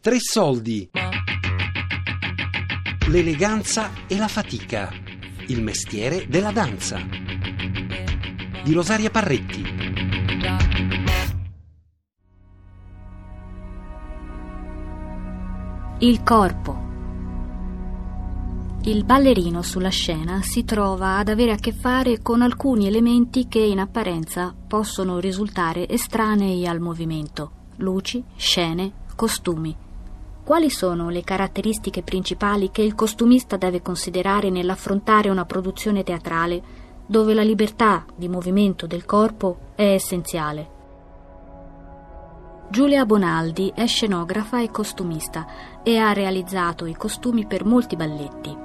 Tre soldi. L'eleganza e la fatica. Il mestiere della danza. Di Rosaria Parretti. Il corpo. Il ballerino sulla scena si trova ad avere a che fare con alcuni elementi che in apparenza possono risultare estranei al movimento, luci, scene, costumi. Quali sono le caratteristiche principali che il costumista deve considerare nell'affrontare una produzione teatrale dove la libertà di movimento del corpo è essenziale? Giulia Bonaldi è scenografa e costumista e ha realizzato i costumi per molti balletti.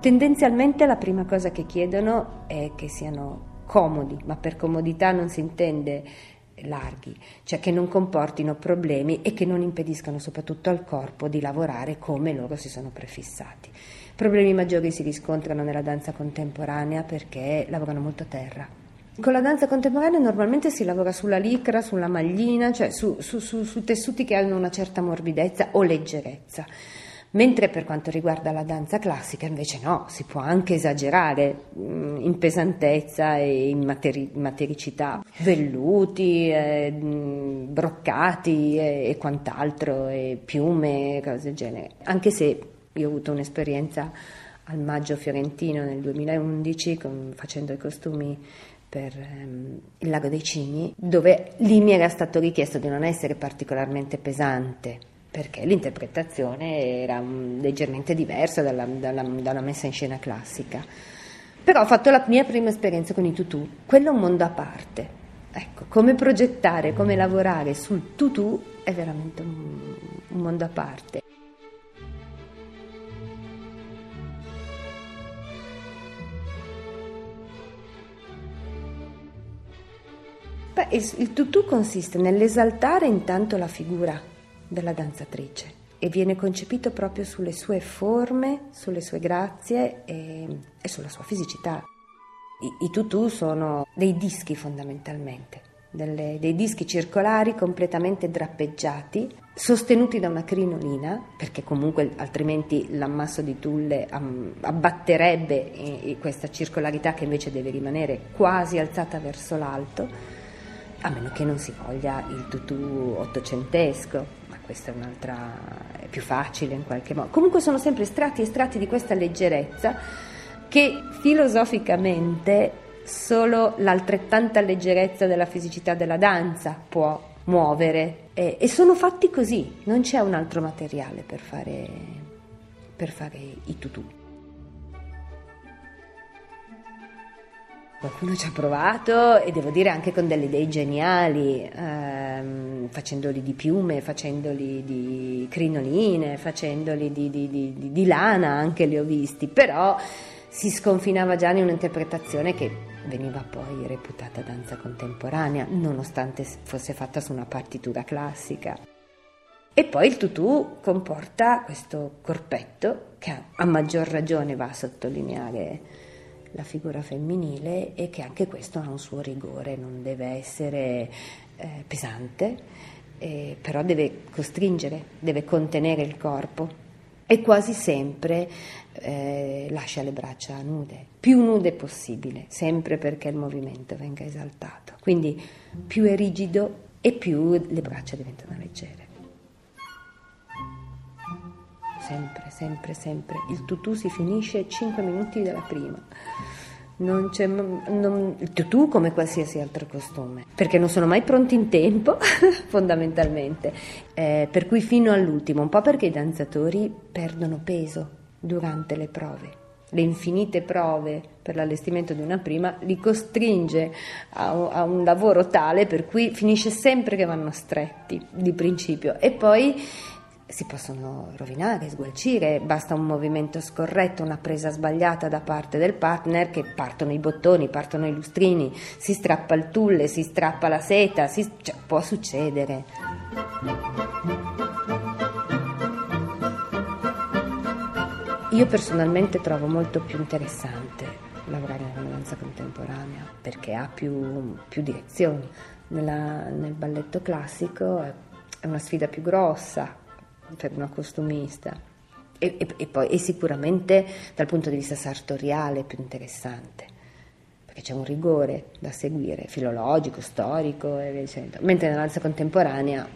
Tendenzialmente la prima cosa che chiedono è che siano comodi, ma per comodità non si intende larghi, cioè che non comportino problemi e che non impediscano soprattutto al corpo di lavorare come loro si sono prefissati. Problemi maggiori si riscontrano nella danza contemporanea perché lavorano molto a terra. Con la danza contemporanea normalmente si lavora sulla licra, sulla maglina, cioè su, su, su, su tessuti che hanno una certa morbidezza o leggerezza. Mentre per quanto riguarda la danza classica invece no, si può anche esagerare mm, in pesantezza e in materi- matericità, velluti, eh, mm, broccati e, e quant'altro, e piume, cose del genere. Anche se io ho avuto un'esperienza al Maggio Fiorentino nel 2011 con, facendo i costumi per ehm, il Lago dei Cigni, dove lì mi era stato richiesto di non essere particolarmente pesante perché l'interpretazione era leggermente diversa dalla, dalla, dalla, messa in scena classica. Però ho fatto la mia prima esperienza con i tutù, quello è un mondo a parte. Ecco, come progettare, come lavorare sul tutù è veramente un, un mondo a parte. Beh, il tutù consiste nell'esaltare intanto la figura della danzatrice e viene concepito proprio sulle sue forme, sulle sue grazie e, e sulla sua fisicità. I, I, tutù sono dei dischi fondamentalmente, delle, dei dischi circolari completamente drappeggiati, sostenuti da una crinolina, perché comunque altrimenti l'ammasso di tulle abbatterebbe questa circolarità che invece deve rimanere quasi alzata verso l'alto, a meno che non si voglia il tutù ottocentesco questa è un'altra, è più facile in qualche modo. Comunque sono sempre estratti e estratti di questa leggerezza che filosoficamente solo l'altrettanta leggerezza della fisicità della danza può muovere e, e sono fatti così, non c'è un altro materiale per fare, per fare i tutù. Qualcuno ci ha provato e devo dire anche con delle idee geniali, ehm, facendoli di piume, facendoli di crinoline, facendoli di, di, di, di, lana, anche li ho visti, però si sconfinava già in un'interpretazione che veniva poi reputata danza contemporanea, nonostante fosse fatta su una partitura classica. E poi il tutù comporta questo corpetto che a maggior ragione va a sottolineare la figura femminile e che anche questo ha un suo rigore, non deve essere eh, pesante, eh, però deve costringere, deve contenere il corpo e quasi sempre eh, lascia le braccia nude, più nude possibile, sempre perché il movimento venga esaltato. Quindi più è rigido e più le braccia diventano leggere sempre, sempre, sempre. Il tutù si finisce 5 minuti dalla prima. Non c'è, non, il tutù come qualsiasi altro costume, perché non sono mai pronti in tempo, fondamentalmente. Eh, per cui fino all'ultimo, un po' perché i danzatori perdono peso durante le prove le infinite prove per l'allestimento di una prima li costringe a, a, un lavoro tale per cui finisce sempre che vanno stretti di principio e poi si possono rovinare, sgualcire, basta un movimento scorretto, una presa sbagliata da parte del partner che partono i bottoni, partono i lustrini, si strappa il tulle, si strappa la seta, si, cioè, può succedere. Io personalmente trovo molto più interessante lavorare nella danza contemporanea perché ha più, più direzioni. Nella, nel balletto classico è una sfida più grossa per una costumista e, e, e poi e sicuramente dal punto di vista sartoriale più interessante perché c'è un rigore da seguire, filologico, storico e via dicendo. Mentre nella danza contemporanea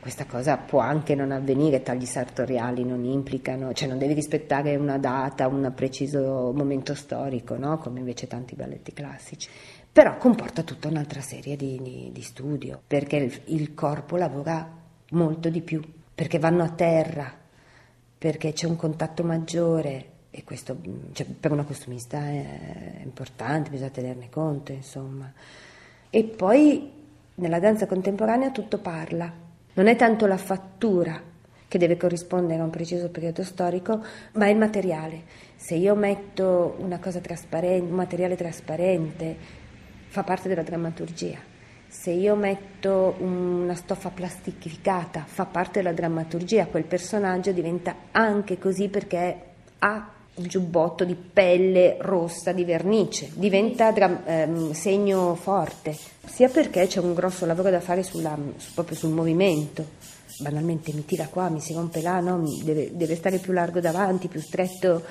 questa cosa può anche non avvenire, tagli sartoriali non implicano, cioè non devi rispettare una data, un preciso momento storico, no? come invece tanti balletti classici. Però comporta tutta un'altra serie di, di, di studio, perché il, il corpo lavora molto di più, perché vanno a terra, perché c'è un contatto maggiore, e questo cioè, per una costumista è importante, bisogna tenerne conto, insomma. E poi nella danza contemporanea tutto parla, non è tanto la fattura che deve corrispondere a un preciso periodo storico, ma è il materiale. Se io metto un materiale trasparente, fa parte della drammaturgia. Se io metto una stoffa plastificata, fa parte della drammaturgia, quel personaggio diventa anche così perché ha un giubbotto di pelle rossa di vernice, diventa dra- ehm, segno forte, sia perché c'è un grosso lavoro da fare sulla, su, proprio sul movimento. Banalmente mi tira qua, mi si rompe là, no? deve, deve, stare più largo davanti, più stretto.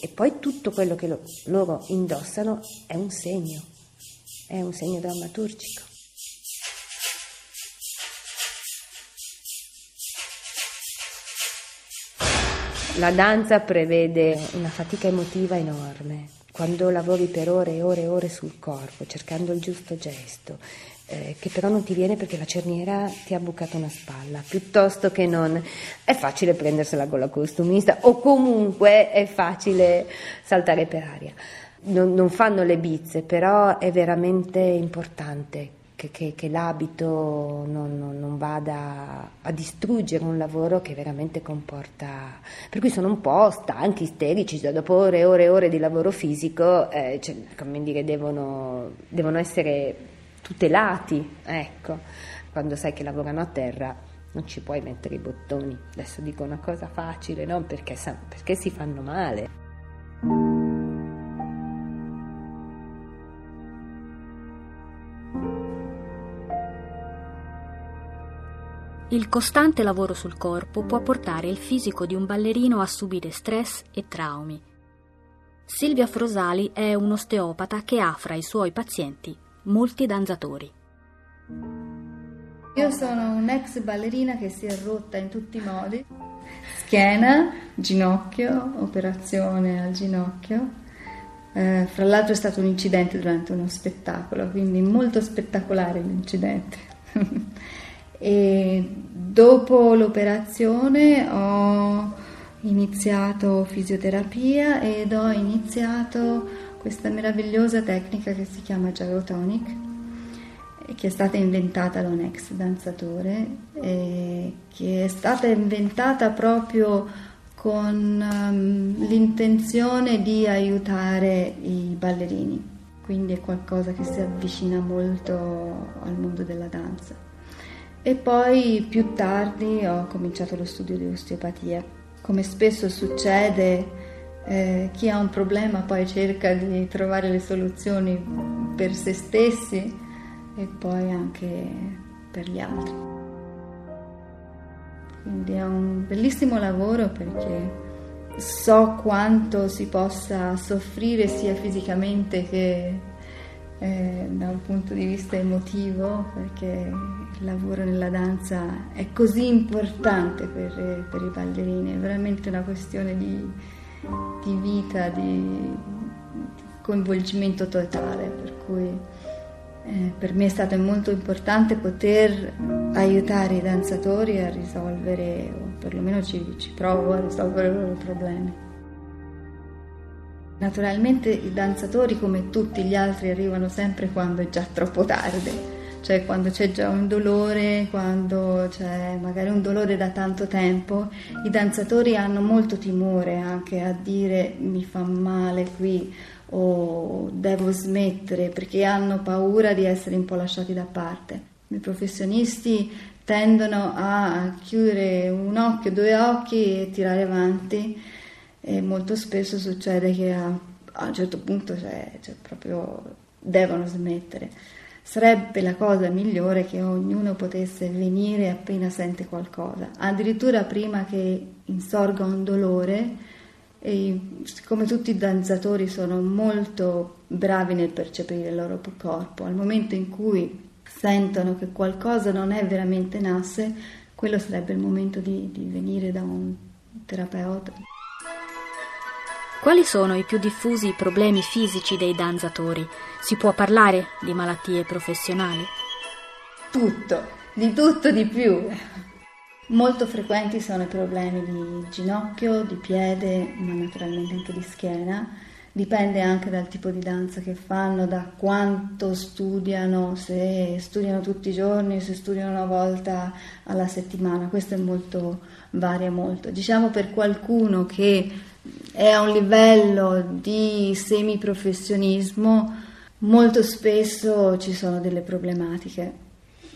E poi tutto quello che lo, loro indossano è un segno, è un segno drammaturgico. La danza prevede una fatica emotiva enorme. Quando lavori per ore e ore e ore sul corpo, cercando il giusto gesto, eh, che però non ti viene perché la cerniera ti ha bucato una spalla, piuttosto che non è facile prendersela con la costumista o comunque è facile saltare per aria. Non, non fanno le bizze, però è veramente importante che, che, che l'abito non, non, non, vada a distruggere un lavoro che veramente comporta... Per cui sono un po' stanchi, isterici, cioè dopo ore e ore e ore di lavoro fisico, eh, cioè, come dire, devono, devono essere tutelati, ecco, quando sai che lavorano a terra non ci puoi mettere i bottoni. Adesso dico una cosa facile, no? Perché, perché si fanno male. Il costante lavoro sul corpo può portare il fisico di un ballerino a subire stress e traumi. Silvia Frosali è un osteopata che ha fra i suoi pazienti molti danzatori. Io sono un'ex ballerina che si è rotta in tutti i modi. Schiena, ginocchio, operazione al ginocchio. Eh, fra l'altro è stato un incidente durante uno spettacolo, quindi molto spettacolare l'incidente. E dopo l'operazione ho iniziato fisioterapia ed ho iniziato questa meravigliosa tecnica che si chiama gyrotonic che è stata inventata da un ex danzatore che è stata inventata proprio con um, l'intenzione di aiutare i ballerini. Quindi è qualcosa che si avvicina molto al mondo della danza e poi più tardi ho cominciato lo studio di osteopatia. Come spesso succede, eh, chi ha un problema poi cerca di trovare le soluzioni per se stessi e poi anche per gli altri. Quindi è un bellissimo lavoro perché so quanto si possa soffrire sia fisicamente che eh, da un punto di vista emotivo, perché il lavoro nella danza è così importante per, per i ballerini, è veramente una questione di, di vita, di, coinvolgimento totale, per cui eh, per me è stato molto importante poter aiutare i danzatori a risolvere, o perlomeno ci, ci provo a risolvere i loro problemi. Naturalmente i danzatori, come tutti gli altri, arrivano sempre quando è già troppo tardi, cioè quando c'è già un dolore, quando c'è magari un dolore da tanto tempo. I danzatori hanno molto timore anche a dire mi fa male qui o devo smettere perché hanno paura di essere un po' lasciati da parte. I professionisti tendono a chiudere un occhio, due occhi e tirare avanti e molto spesso succede che a, a un certo punto cioè, cioè proprio devono smettere. Sarebbe la cosa migliore che ognuno potesse venire appena sente qualcosa, addirittura prima che insorga un dolore. E siccome tutti i danzatori sono molto bravi nel percepire il loro corpo, al momento in cui sentono che qualcosa non è veramente nasse, quello sarebbe il momento di, di venire da un terapeuta. Quali sono i più diffusi problemi fisici dei danzatori? Si può parlare di malattie professionali? Tutto, di tutto di più. Molto frequenti sono i problemi di ginocchio, di piede, ma naturalmente anche di schiena. Dipende anche dal tipo di danza che fanno, da quanto studiano, se studiano tutti i giorni, se studiano una volta alla settimana. Questo è molto, varia molto. Diciamo per qualcuno che è a un livello di semiprofessionismo, molto spesso ci sono delle problematiche.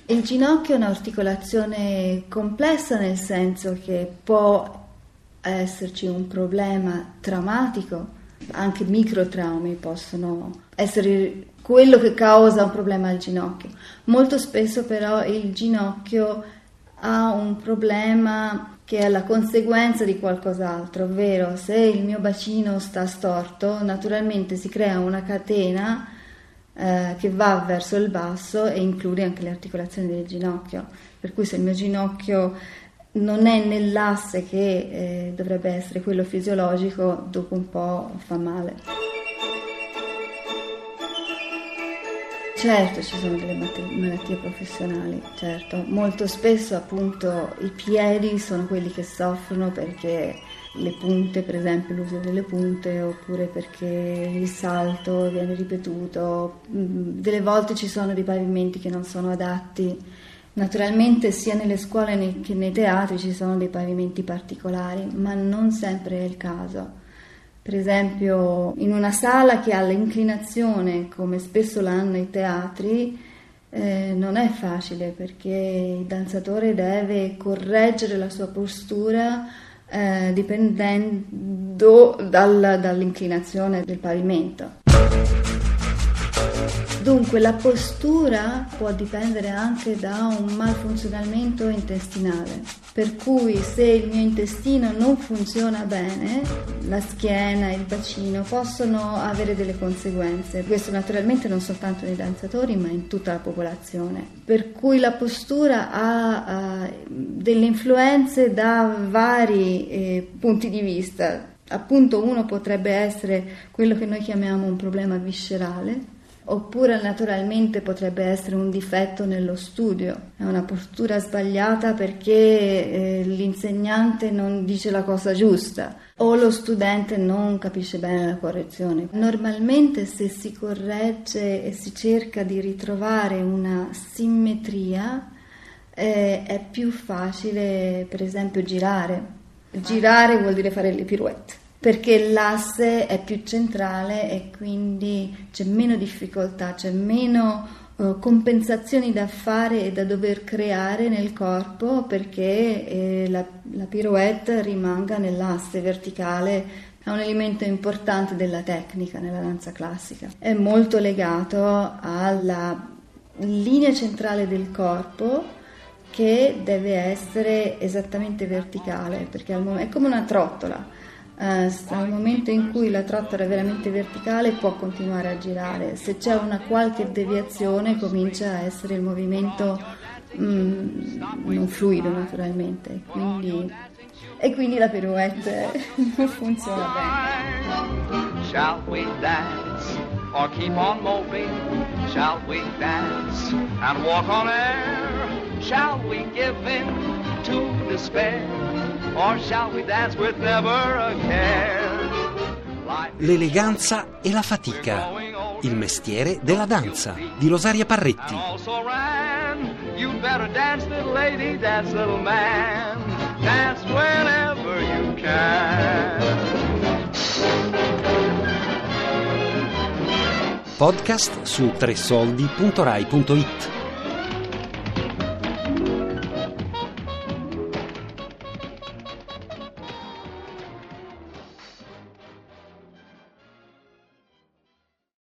Il ginocchio è un'articolazione complessa nel senso che può esserci un problema traumatico, anche microtraumi possono essere quello che causa un problema al ginocchio. Molto spesso però il ginocchio ha un problema che è la conseguenza di qualcos'altro, ovvero se il mio bacino sta storto, naturalmente si crea una catena eh, che va verso il basso e include anche le articolazioni del ginocchio. Per cui se il mio ginocchio non è nell'asse che eh, dovrebbe essere quello fisiologico, dopo un po' fa male. Certo, ci sono delle malattie professionali, certo. Molto spesso appunto i piedi sono quelli che soffrono perché le punte, per esempio l'uso delle punte, oppure perché il salto viene ripetuto. Mm, delle volte ci sono dei pavimenti che non sono adatti. Naturalmente sia nelle scuole che nei teatri ci sono dei pavimenti particolari, ma non sempre è il caso per esempio in una sala che ha l'inclinazione, come spesso l'hanno i teatri, eh, non è facile perché il danzatore deve correggere la sua postura eh, dipendendo dal, dall'inclinazione del pavimento. Dunque la postura può dipendere anche da un malfunzionamento intestinale, per cui se il mio intestino non funziona bene, la schiena, il bacino possono avere delle conseguenze. Questo naturalmente non soltanto nei danzatori, ma in tutta la popolazione. Per cui la postura ha uh, delle influenze da vari eh, punti di vista. Appunto uno potrebbe essere quello che noi chiamiamo un problema viscerale, Oppure naturalmente potrebbe essere un difetto nello studio, è una postura sbagliata perché eh, l'insegnante non dice la cosa giusta o lo studente non capisce bene la correzione. Normalmente se si corregge e si cerca di ritrovare una simmetria eh, è più facile per esempio girare. Girare vuol dire fare le pirouette perché l'asse è più centrale e quindi c'è meno difficoltà, c'è meno uh, compensazioni da fare e da dover creare nel corpo perché eh, la, la pirouette rimanga nell'asse verticale è un elemento importante della tecnica nella danza classica. È molto legato alla linea centrale del corpo che deve essere esattamente verticale, perché è come una trottola eh, al momento in cui la trottola è veramente verticale può continuare a girare, se c'è una qualche deviazione comincia a essere il movimento mm, non fluido naturalmente, quindi, e quindi la pirouette non funziona bene. Shall we dance or keep on moping? Shall we dance and walk on air? Shall we give in to despair? Or shall we dance with never a care? L'eleganza e la fatica. Il mestiere della danza di Rosaria Parretti. You'd better dance, little lady, dance, little man. Dance whenever you can. Podcast su tresoldi.rai.it